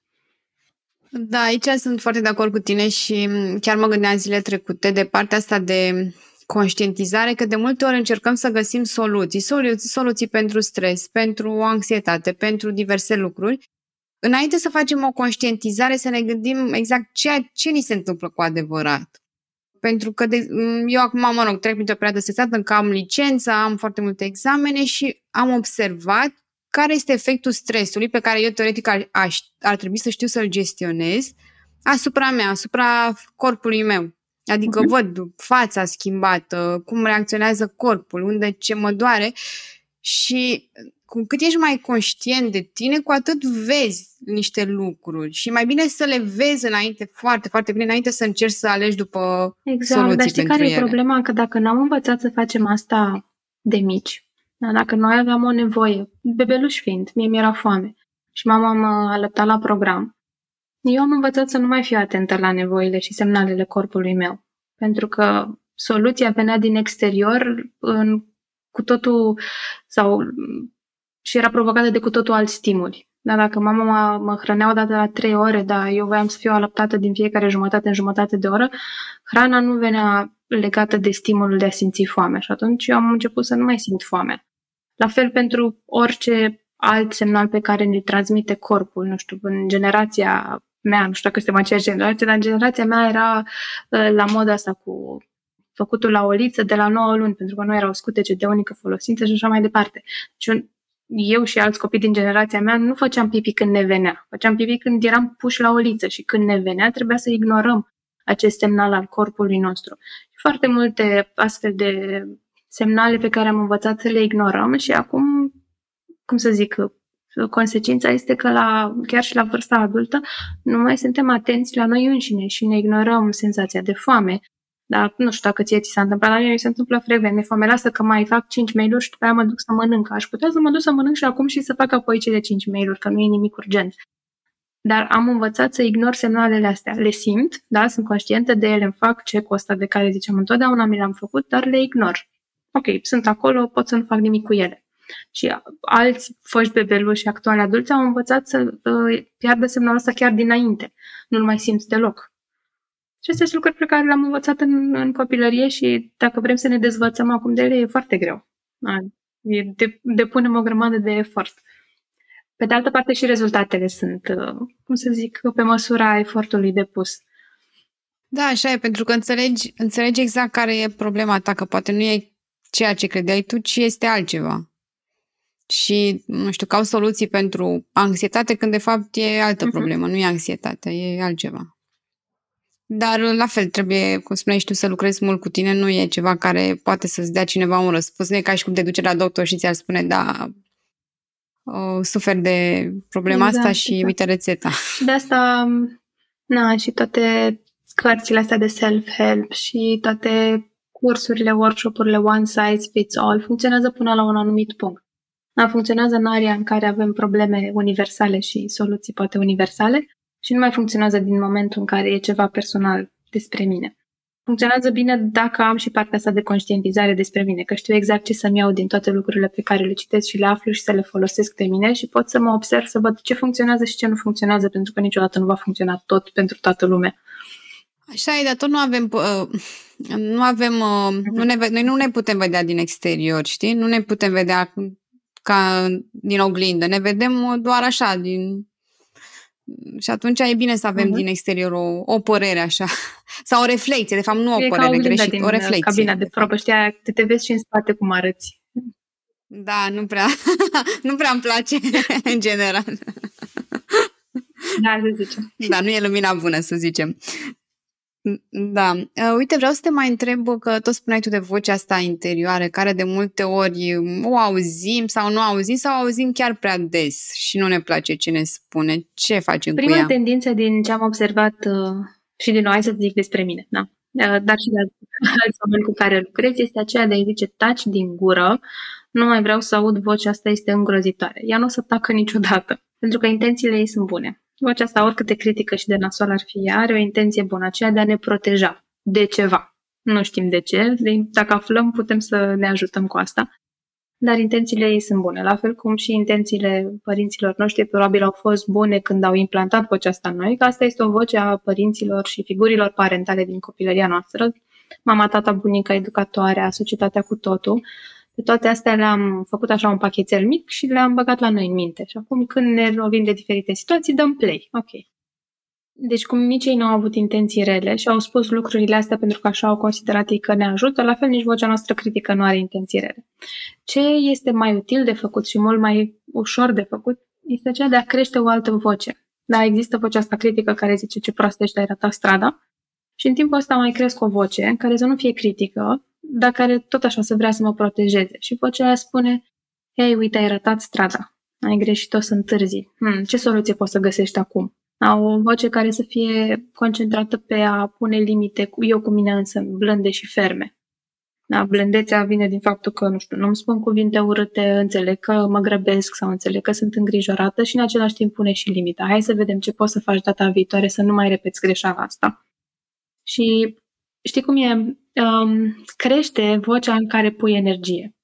Da, aici sunt foarte de acord cu tine și chiar mă gândeam zile trecute de partea asta de conștientizare că de multe ori încercăm să găsim soluții, soluții, soluții pentru stres, pentru anxietate, pentru diverse lucruri. Înainte să facem o conștientizare, să ne gândim exact ce, ce ni se întâmplă cu adevărat. Pentru că de, eu acum, mă rog, trec printr-o perioadă stresată încă am licență, am foarte multe examene și am observat care este efectul stresului pe care eu teoretic ar, ar trebui să știu să-l gestionez asupra mea, asupra corpului meu. Adică uh-huh. văd fața schimbată, cum reacționează corpul, unde ce mă doare și cu cât ești mai conștient de tine, cu atât vezi niște lucruri și mai bine să le vezi înainte, foarte, foarte bine, înainte să încerci să alegi după exact, soluții dar știi care ele. e problema? Că dacă n-am învățat să facem asta de mici, da, dacă noi aveam o nevoie, bebeluș fiind, mie mi-era foame și mama mă alăpta la program, eu am învățat să nu mai fiu atentă la nevoile și semnalele corpului meu, pentru că soluția venea din exterior în, cu totul sau și era provocată de cu totul alți stimuli. Da, dacă mama mă, mă hrănea odată la trei ore, dar eu voiam să fiu alăptată din fiecare jumătate în jumătate de oră, hrana nu venea legată de stimulul de a simți foame și atunci eu am început să nu mai simt foame. La fel pentru orice alt semnal pe care ne transmite corpul, nu știu, în generația mea, nu știu dacă suntem aceeași generație, dar în generația mea era uh, la moda asta cu făcutul la oliță de la 9 luni, pentru că nu erau scutece de unică folosință și așa mai departe. Deci eu și alți copii din generația mea nu făceam pipi când ne venea. Făceam pipi când eram puși la oliță și când ne venea trebuia să ignorăm acest semnal al corpului nostru. Foarte multe astfel de semnale pe care am învățat să le ignorăm și acum, cum să zic, consecința este că la, chiar și la vârsta adultă nu mai suntem atenți la noi înșine și ne ignorăm senzația de foame. Dar nu știu dacă ție ți s-a întâmplat, la mine mi se întâmplă frecvent. Mi-e foame, lasă că mai fac 5 mail-uri și după aia mă duc să mănânc. Aș putea să mă duc să mănânc și acum și să fac apoi cele 5 mail-uri, că nu e nimic urgent. Dar am învățat să ignor semnalele astea. Le simt, da, sunt conștientă de ele, îmi fac check ăsta de care ziceam întotdeauna mi l-am făcut, dar le ignor. Ok, sunt acolo, pot să nu fac nimic cu ele. Și alți foști bebeluși actuali adulți au învățat să uh, piardă semnalul ăsta chiar dinainte. Nu-l mai simți deloc. Și astea sunt lucruri pe care le-am învățat în, în copilărie și dacă vrem să ne dezvățăm acum de ele, e foarte greu. E, de, depunem o grămadă de efort. Pe de altă parte și rezultatele sunt, uh, cum să zic, pe măsura efortului depus. Da, așa e, pentru că înțelegi, înțelegi exact care e problema ta, că poate nu e ceea ce credeai tu, ci este altceva. Și, nu știu, cau soluții pentru anxietate, când de fapt e altă uh-huh. problemă, nu e anxietate, e altceva. Dar, la fel, trebuie, cum spuneai și tu, să lucrezi mult cu tine, nu e ceva care poate să-ți dea cineva un răspuns. Nu e ca și cum te duce la doctor și ți-ar spune, da, o, suferi de problema exact, asta și exact. uite rețeta. Și de asta, na, și toate cărțile astea de self-help și toate cursurile, workshop-urile one size fits all funcționează până la un anumit punct. Da, funcționează în area în care avem probleme universale și soluții poate universale și nu mai funcționează din momentul în care e ceva personal despre mine. Funcționează bine dacă am și partea asta de conștientizare despre mine, că știu exact ce să-mi iau din toate lucrurile pe care le citesc și le aflu și să le folosesc pe mine și pot să mă observ să văd ce funcționează și ce nu funcționează, pentru că niciodată nu va funcționa tot pentru toată lumea. Așa e, dar tot nu avem, uh, nu avem, uh, nu ne, noi nu ne putem vedea din exterior, știi? Nu ne putem vedea ca din oglindă, ne vedem doar așa, din... Și atunci e bine să avem uh-huh. din exterior o, o părere așa, sau o reflexie, de fapt nu o e părere greșită, o reflexie. cabina de probă, știi, te, te vezi și în spate cum arăți. Da, nu prea, nu prea îmi place în general. Da, să zicem. Da, nu e lumina bună, să zicem. Da. Uh, uite, vreau să te mai întreb că tot spuneai tu de vocea asta interioară, care de multe ori o auzim sau nu auzim sau auzim chiar prea des și nu ne place ce ne spune. Ce facem Prima cu ea? tendință din ce am observat uh, și din nou, hai să zic despre mine, da? Uh, dar și de alți oameni cu care lucrez, este aceea de a zice taci din gură, nu mai vreau să aud vocea asta, este îngrozitoare. Ea nu o să tacă niciodată, pentru că intențiile ei sunt bune. Vocea asta, oricât de critică și de nasol ar fi, are o intenție bună, aceea de a ne proteja de ceva. Nu știm de ce, dacă aflăm putem să ne ajutăm cu asta, dar intențiile ei sunt bune. La fel cum și intențiile părinților noștri probabil au fost bune când au implantat vocea asta în noi, că asta este o voce a părinților și figurilor parentale din copilăria noastră, mama, tata, bunica, educatoarea, societatea cu totul. Pe toate astea le-am făcut așa un pachetel mic și le-am băgat la noi în minte. Și acum când ne lovim de diferite situații, dăm play. Ok. Deci cum nici ei nu au avut intenții rele și au spus lucrurile astea pentru că așa au considerat ei că ne ajută, la fel nici vocea noastră critică nu are intenții rele. Ce este mai util de făcut și mult mai ușor de făcut este aceea de a crește o altă voce. Da, există vocea asta critică care zice ce proastă ești, ai ratat strada. Și în timpul ăsta mai cresc o voce care să nu fie critică, dar care tot așa să vrea să mă protejeze. Și vocea aia spune, hei, uite, ai ratat strada, ai greșit, o să întârzi. Hmm, ce soluție poți să găsești acum? O voce care să fie concentrată pe a pune limite cu eu cu mine însă, blânde și ferme. Da, blândețea vine din faptul că, nu știu, nu-mi spun cuvinte urâte, înțeleg că mă grăbesc sau înțeleg că sunt îngrijorată și în același timp pune și limita. Hai să vedem ce poți să faci data viitoare să nu mai repeți greșeala asta. Și știi cum e? Um, crește vocea în care pui energie.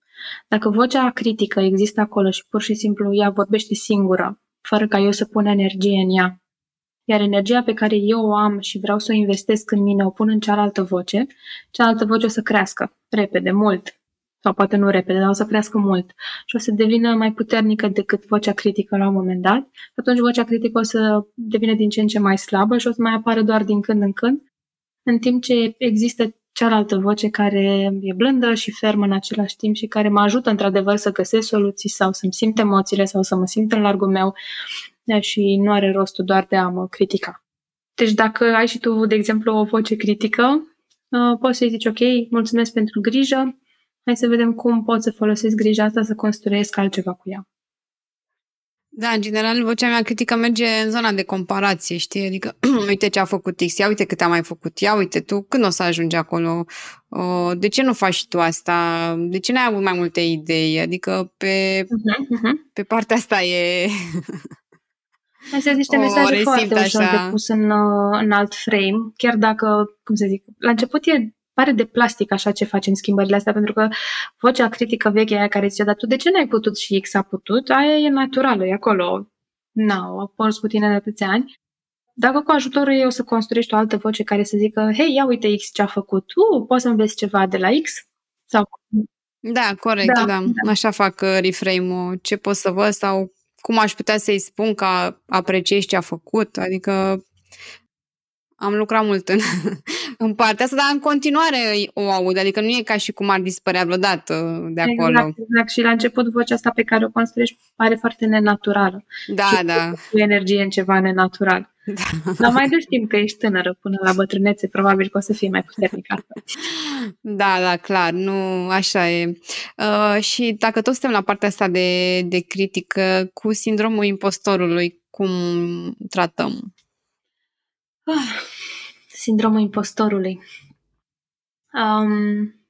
Dacă vocea critică există acolo și pur și simplu ea vorbește singură, fără ca eu să pun energie în ea, iar energia pe care eu o am și vreau să o investesc în mine, o pun în cealaltă voce, cealaltă voce o să crească repede, mult, sau poate nu repede, dar o să crească mult și o să devină mai puternică decât vocea critică la un moment dat. Atunci vocea critică o să devină din ce în ce mai slabă și o să mai apară doar din când în când, în timp ce există cealaltă voce care e blândă și fermă în același timp și care mă ajută într-adevăr să găsesc soluții sau să-mi simt emoțiile sau să mă simt în largul meu și nu are rostul doar de a mă critica. Deci dacă ai și tu, de exemplu, o voce critică, uh, poți să-i zici, ok, mulțumesc pentru grijă, hai să vedem cum pot să folosesc grija asta să construiesc altceva cu ea. Da, în general, vocea mea critică merge în zona de comparație, știi? Adică, uite ce a făcut X, ia uite câte a mai făcut, ia uite tu, când o să ajungi acolo, de ce nu faci și tu asta, de ce n-ai avut mai multe idei? Adică pe, uh-huh, uh-huh. pe partea asta e... Astea sunt niște mesaje foarte ușor așa. de pus în, uh, în alt frame, chiar dacă, cum să zic, la început e pare de plastic așa ce facem schimbările astea, pentru că vocea critică veche aia care zice, dar tu de ce n-ai putut și X a putut? Aia e naturală, e acolo. Nu, a fost cu tine de atâția ani. Dacă cu ajutorul ei o să construiești o altă voce care să zică, hei, ia uite X ce a făcut, uh, poți să înveți ceva de la X? Sau... Da, corect, da, da. da. Așa fac uh, reframe-ul, ce pot să văd sau cum aș putea să-i spun că apreciez ce a făcut, adică am lucrat mult în, în partea asta, dar în continuare o aud, adică nu e ca și cum ar dispărea vreodată de acolo. Exact, exact. Și la început vocea asta pe care o construiești pare foarte nenaturală. Da, și da. Cu energie în ceva nenatural. Da. Dar mai des timp că ești tânără până la bătrânețe, probabil că o să fie mai puternică Da, da, clar, nu, așa e. Uh, și dacă tot suntem la partea asta de, de critică, cu sindromul impostorului, cum tratăm? Ah, sindromul impostorului. Um,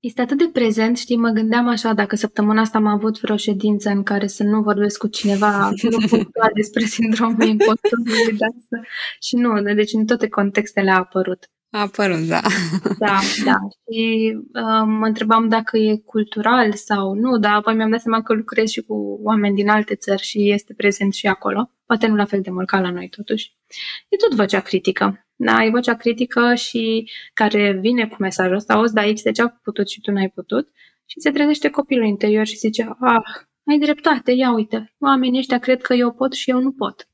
este atât de prezent, știi, mă gândeam așa, dacă săptămâna asta am avut vreo ședință în care să nu vorbesc cu cineva despre sindromul impostorului, dar să... și nu, deci în toate contextele a apărut. A apărut, da. Da, da. Și uh, mă întrebam dacă e cultural sau nu, dar apoi mi-am dat seama că lucrez și cu oameni din alte țări și este prezent și acolo. Poate nu la fel de mult ca la noi, totuși. E tot vocea critică. Da, e vocea critică și care vine cu mesajul ăsta, auzi, da, aici de ce a putut și tu n-ai putut? Și se trezește copilul interior și zice, ah, ai dreptate, ia uite, oamenii ăștia cred că eu pot și eu nu pot.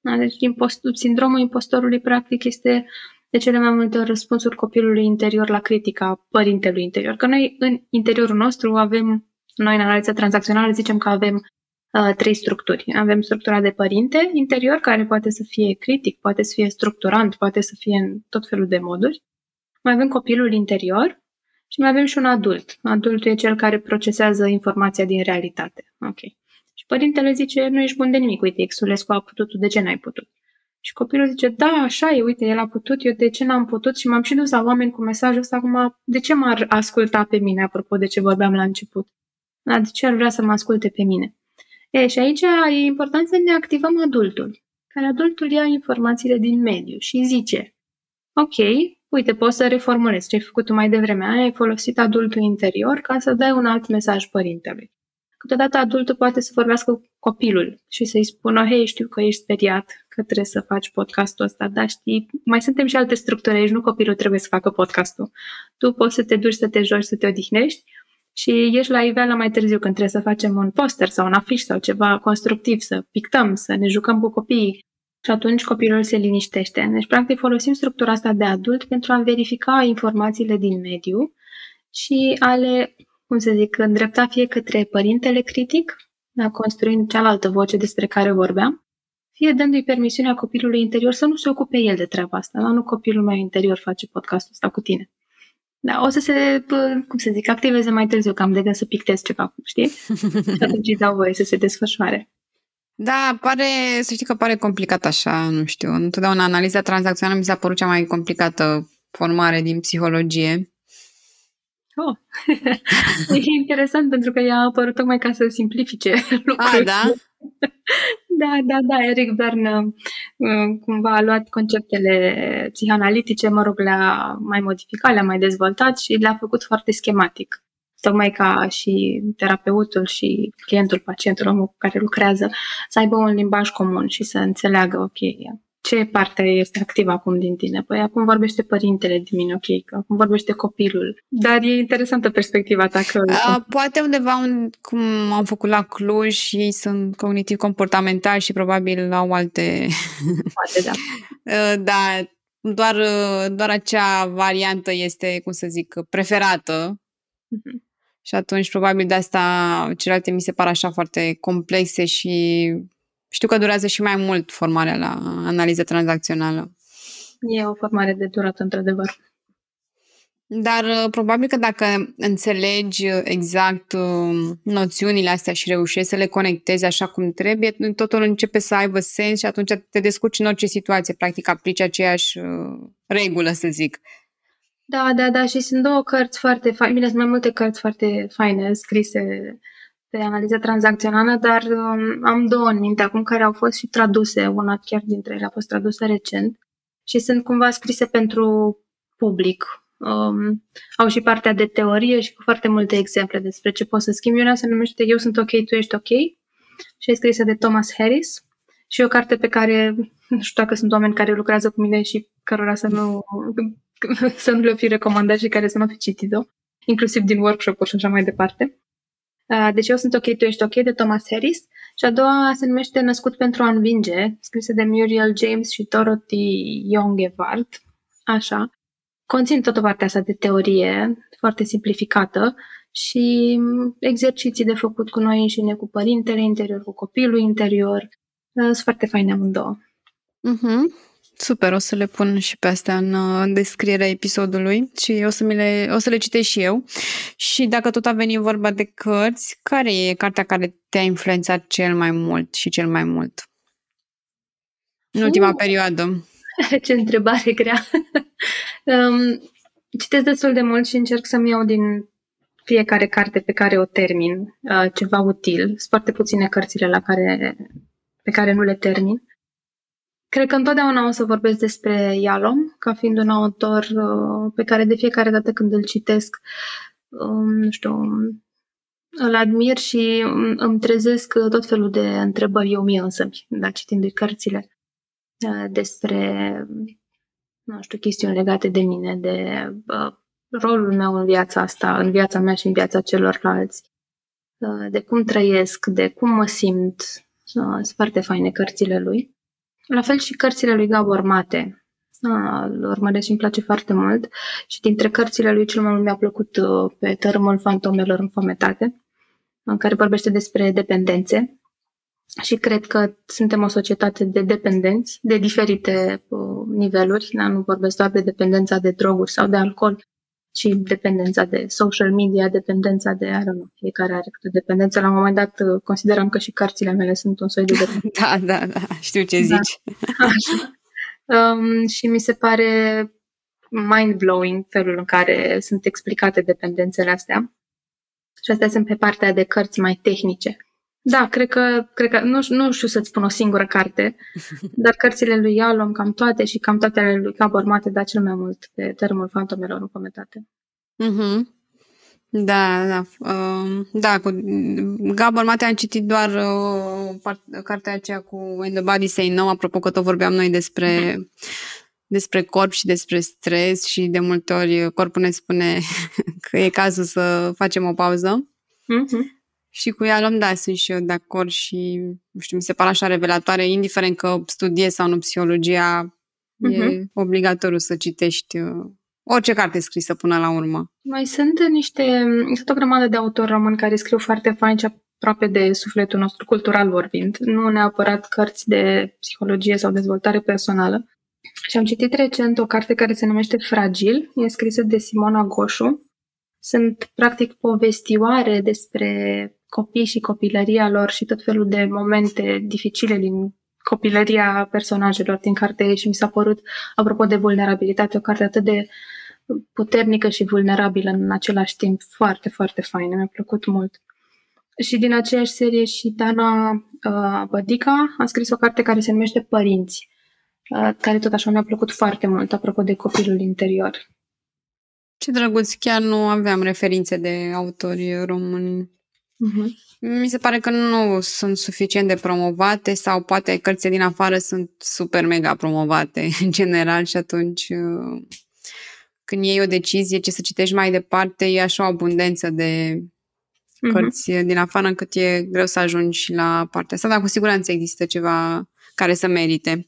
Da, deci impost- sindromul impostorului practic este de cele mai multe ori răspunsul copilului interior la critica părintelui interior. Că noi în interiorul nostru avem, noi în analiza tranzacțională zicem că avem uh, trei structuri. Avem structura de părinte interior, care poate să fie critic, poate să fie structurant, poate să fie în tot felul de moduri. Mai avem copilul interior și mai avem și un adult. Adultul e cel care procesează informația din realitate. Ok. Și părintele zice, nu ești bun de nimic, uite, Exulescu a putut, tu de ce n-ai putut? Și copilul zice, da, așa e, uite, el a putut, eu de ce n-am putut? Și m-am și dus la oameni cu mesajul ăsta acum, de ce m-ar asculta pe mine, apropo de ce vorbeam la început? Da, de ce ar vrea să mă asculte pe mine? E, și aici e important să ne activăm adultul, care adultul ia informațiile din mediu și zice, ok, uite, poți să reformulezi ce ai făcut tu mai devreme, ai folosit adultul interior ca să dai un alt mesaj părintelui. Câteodată adultul poate să vorbească cu copilul și să-i spună, hei, știu că ești speriat, că trebuie să faci podcastul ăsta, dar știi, mai suntem și alte structuri aici, nu copilul trebuie să facă podcastul. Tu poți să te duci să te joci, să te odihnești și ești la iveală mai târziu când trebuie să facem un poster sau un afiș sau ceva constructiv, să pictăm, să ne jucăm cu copiii. Și atunci copilul se liniștește. Deci, practic, folosim structura asta de adult pentru a verifica informațiile din mediu și a le, cum să zic, îndrepta fie către părintele critic, a construind cealaltă voce despre care vorbeam, fie dându-i permisiunea copilului interior să nu se ocupe el de treaba asta. Nu copilul meu interior face podcastul ăsta cu tine. Da, o să se, cum să zic, activeze mai târziu, cam de gând să pictez ceva, știi? Și atunci îi dau voie să se desfășoare. Da, pare, să știi că pare complicat așa, nu știu. Întotdeauna analiza tranzacțională mi s-a părut cea mai complicată formare din psihologie. Oh, e interesant pentru că ea a apărut tocmai ca să simplifice lucrurile. A, da? Da, da, da, Eric Berne uh, cumva a luat conceptele psihanalitice, mă rog, le-a mai modificat, le-a mai dezvoltat și le-a făcut foarte schematic. Tocmai ca și terapeutul și clientul, pacientul, omul cu care lucrează, să aibă un limbaj comun și să înțeleagă, ok, ce parte este activă acum din tine? Păi acum vorbește părintele din mine, ok, că acum vorbește copilul. Dar e interesantă perspectiva ta că... A, poate undeva, un, cum am făcut la Cluj, ei sunt cognitiv comportamentali și probabil au alte... Poate, da. da, doar, doar acea variantă este, cum să zic, preferată. Uh-huh. Și atunci, probabil de asta, celelalte mi se par așa foarte complexe și știu că durează și mai mult formarea la analiză tranzacțională. E o formare de durată, într-adevăr. Dar uh, probabil că dacă înțelegi uh, exact uh, noțiunile astea și reușești să le conectezi așa cum trebuie, totul începe să aibă sens și atunci te descurci în orice situație. Practic aplici aceeași regulă, să zic. Da, da, da. Și sunt două cărți foarte faine. Bine, sunt mai multe cărți foarte faine scrise pe analiză tranzacțională, dar um, am două în minte acum care au fost și traduse. Una chiar dintre ele a fost tradusă recent și sunt cumva scrise pentru public. Um, au și partea de teorie și cu foarte multe exemple despre ce poți să schimbi. Una se numește Eu sunt ok, tu ești ok și e scrisă de Thomas Harris și o carte pe care nu știu dacă sunt oameni care lucrează cu mine și cărora să nu, să nu le fi recomandat și care să nu fi citit-o, inclusiv din workshop-uri și așa mai departe. Uh, deci eu sunt ok, tu ești ok, de Thomas Harris. Și a doua se numește Născut pentru a învinge, scrisă de Muriel James și Dorothy Youngevard. Așa. Conțin tot o partea asta de teorie, foarte simplificată, și exerciții de făcut cu noi înșine, cu părintele interior, cu copilul interior. Uh, sunt foarte faine amândouă. Uh-huh. Super, o să le pun și pe astea în, în descrierea episodului și o să, mi le, o să le citesc și eu. Și dacă tot a venit vorba de cărți, care e cartea care te-a influențat cel mai mult și cel mai mult? În ultima uh, perioadă. Ce întrebare grea. um, citesc destul de mult și încerc să-mi iau din fiecare carte pe care o termin uh, ceva util. Sunt foarte puține cărțile la care, pe care nu le termin. Cred că întotdeauna o să vorbesc despre Yalom, ca fiind un autor uh, pe care de fiecare dată când îl citesc, um, nu știu, îl admir și îmi trezesc tot felul de întrebări eu mie însă, da, citindu-i cărțile uh, despre, nu știu, chestiuni legate de mine, de uh, rolul meu în viața asta, în viața mea și în viața celorlalți, de cum trăiesc, de cum mă simt. Sunt foarte faine cărțile lui. La fel și cărțile lui Gabor Mate. îl urmăresc și îmi place foarte mult. Și dintre cărțile lui cel mai mult mi-a plăcut uh, pe Tărâmul fantomelor în fometate, în care vorbește despre dependențe. Și cred că suntem o societate de dependenți, de diferite uh, niveluri. Da? Nu vorbesc doar de dependența de droguri sau de alcool, ci dependența de social media, dependența de, I don't know, fiecare are câte dependență. La un moment dat uh, consideram că și cărțile mele sunt un soi de dependență. Da, da, da, știu ce da. zici. Da. Așa. Um, și mi se pare mind-blowing felul în care sunt explicate dependențele astea. Și astea sunt pe partea de cărți mai tehnice. Da, cred că, cred că nu, nu știu să-ți spun o singură carte, dar cărțile lui Ialom, cam toate și cam toate ale lui Gabor Mate, da cel mai mult pe termul fantomelor în fometate. Mm-hmm. Da, da. Uh, da, cu Gabor Mate am citit doar uh, part, cartea aceea cu When the Body Say No, apropo că tot vorbeam noi despre, despre corp și despre stres și de multe ori corpul ne spune că e cazul să facem o pauză. Mm-hmm. Și cu ea luăm, da, sunt și eu de acord și, nu știu, mi se pare așa revelatoare, indiferent că studiez sau nu psihologia, mm-hmm. e mhm. obligatoriu să citești uh, orice carte scrisă până la urmă. Mai sunt niște, sunt o grămadă de autori români care scriu foarte fain și aproape de sufletul nostru, cultural vorbind, nu neapărat cărți de psihologie sau dezvoltare personală. Și am citit recent o carte care se numește Fragil, e scrisă de Simona Goșu. Sunt practic povestioare despre copii și copilăria lor și tot felul de momente dificile din copilăria personajelor din carte și mi s-a părut, apropo de vulnerabilitate, o carte atât de puternică și vulnerabilă în același timp, foarte, foarte faină, mi-a plăcut mult. Și din aceeași serie și Dana uh, Bădica a scris o carte care se numește Părinți, uh, care tot așa mi-a plăcut foarte mult, apropo de copilul interior. Ce drăguț, chiar nu aveam referințe de autori români. Uh-huh. Mi se pare că nu sunt suficient de promovate sau poate cărțile din afară sunt super mega promovate în general și atunci uh, când iei o decizie ce să citești mai departe e așa o abundență de uh-huh. cărți din afară încât e greu să ajungi și la partea asta, dar cu siguranță există ceva care să merite.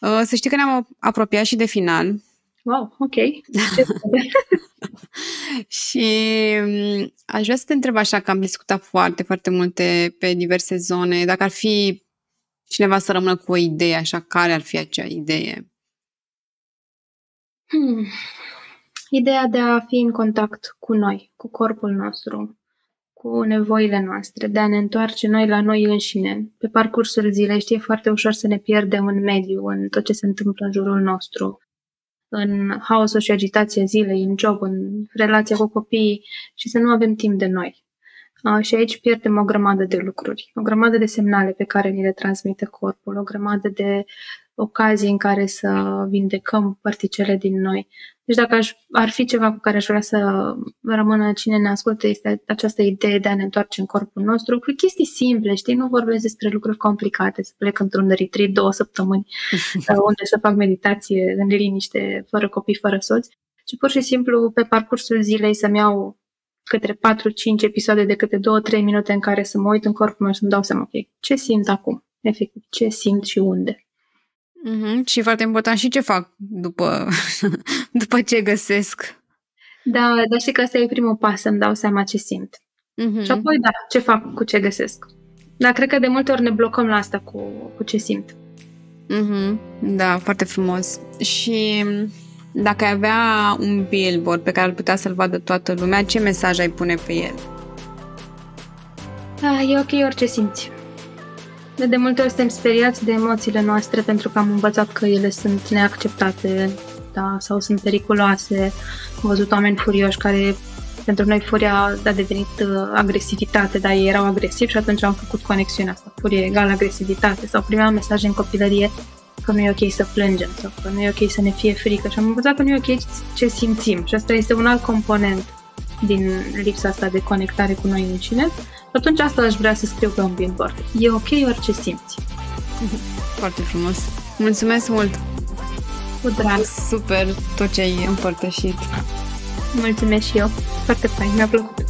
Uh, să știi că ne-am apropiat și de final. Wow, ok. și mm, aș vrea să te întreb așa, că am discutat foarte, foarte multe pe diverse zone. Dacă ar fi cineva să rămână cu o idee, așa, care ar fi acea idee? Hmm. Ideea de a fi în contact cu noi, cu corpul nostru, cu nevoile noastre, de a ne întoarce noi la noi înșine. Pe parcursul zilei știe foarte ușor să ne pierdem în mediu, în tot ce se întâmplă în jurul nostru în haosul și agitația zilei, în job, în relația cu copiii și să nu avem timp de noi. Uh, și aici pierdem o grămadă de lucruri, o grămadă de semnale pe care ni le transmite corpul, o grămadă de ocazii în care să vindecăm particele din noi. Deci dacă aș, ar fi ceva cu care aș vrea să rămână cine ne ascultă, este această idee de a ne întoarce în corpul nostru cu chestii simple, știi? Nu vorbesc despre lucruri complicate, să plec într-un retreat două săptămâni unde să fac meditație în liniște, fără copii, fără soți, ci pur și simplu pe parcursul zilei să-mi iau către 4-5 episoade de câte 2-3 minute în care să mă uit în corpul meu și să-mi dau seama, ok, ce simt acum? Efectiv, ce simt și unde. Mm-hmm. Și foarte important și ce fac după, după ce găsesc. Da, dar și că asta e primul pas, să-mi dau seama ce simt. Mm-hmm. Și apoi, da, ce fac cu ce găsesc. Dar cred că de multe ori ne blocăm la asta cu, cu ce simt. Mm-hmm. Da, foarte frumos. Și dacă ai avea un billboard pe care ar putea să-l vadă toată lumea, ce mesaj ai pune pe el? Da, e ok orice simți. De multe ori suntem speriați de emoțiile noastre pentru că am învățat că ele sunt neacceptate da, sau sunt periculoase. Am văzut oameni furioși care pentru noi furia a devenit uh, agresivitate, dar ei erau agresivi și atunci am făcut conexiunea asta. Furie egal agresivitate sau primeam mesaje în copilărie că nu e ok să plângem sau că nu e ok să ne fie frică și am învățat că nu e ok ce simțim și asta este un alt component din lipsa asta de conectare cu noi înșine atunci asta aș vrea să scriu pe un billboard. E ok orice simți. Foarte frumos. Mulțumesc mult! Cu drag! Super tot ce ai împărtășit. Mulțumesc și eu. Foarte fain, mi-a plăcut.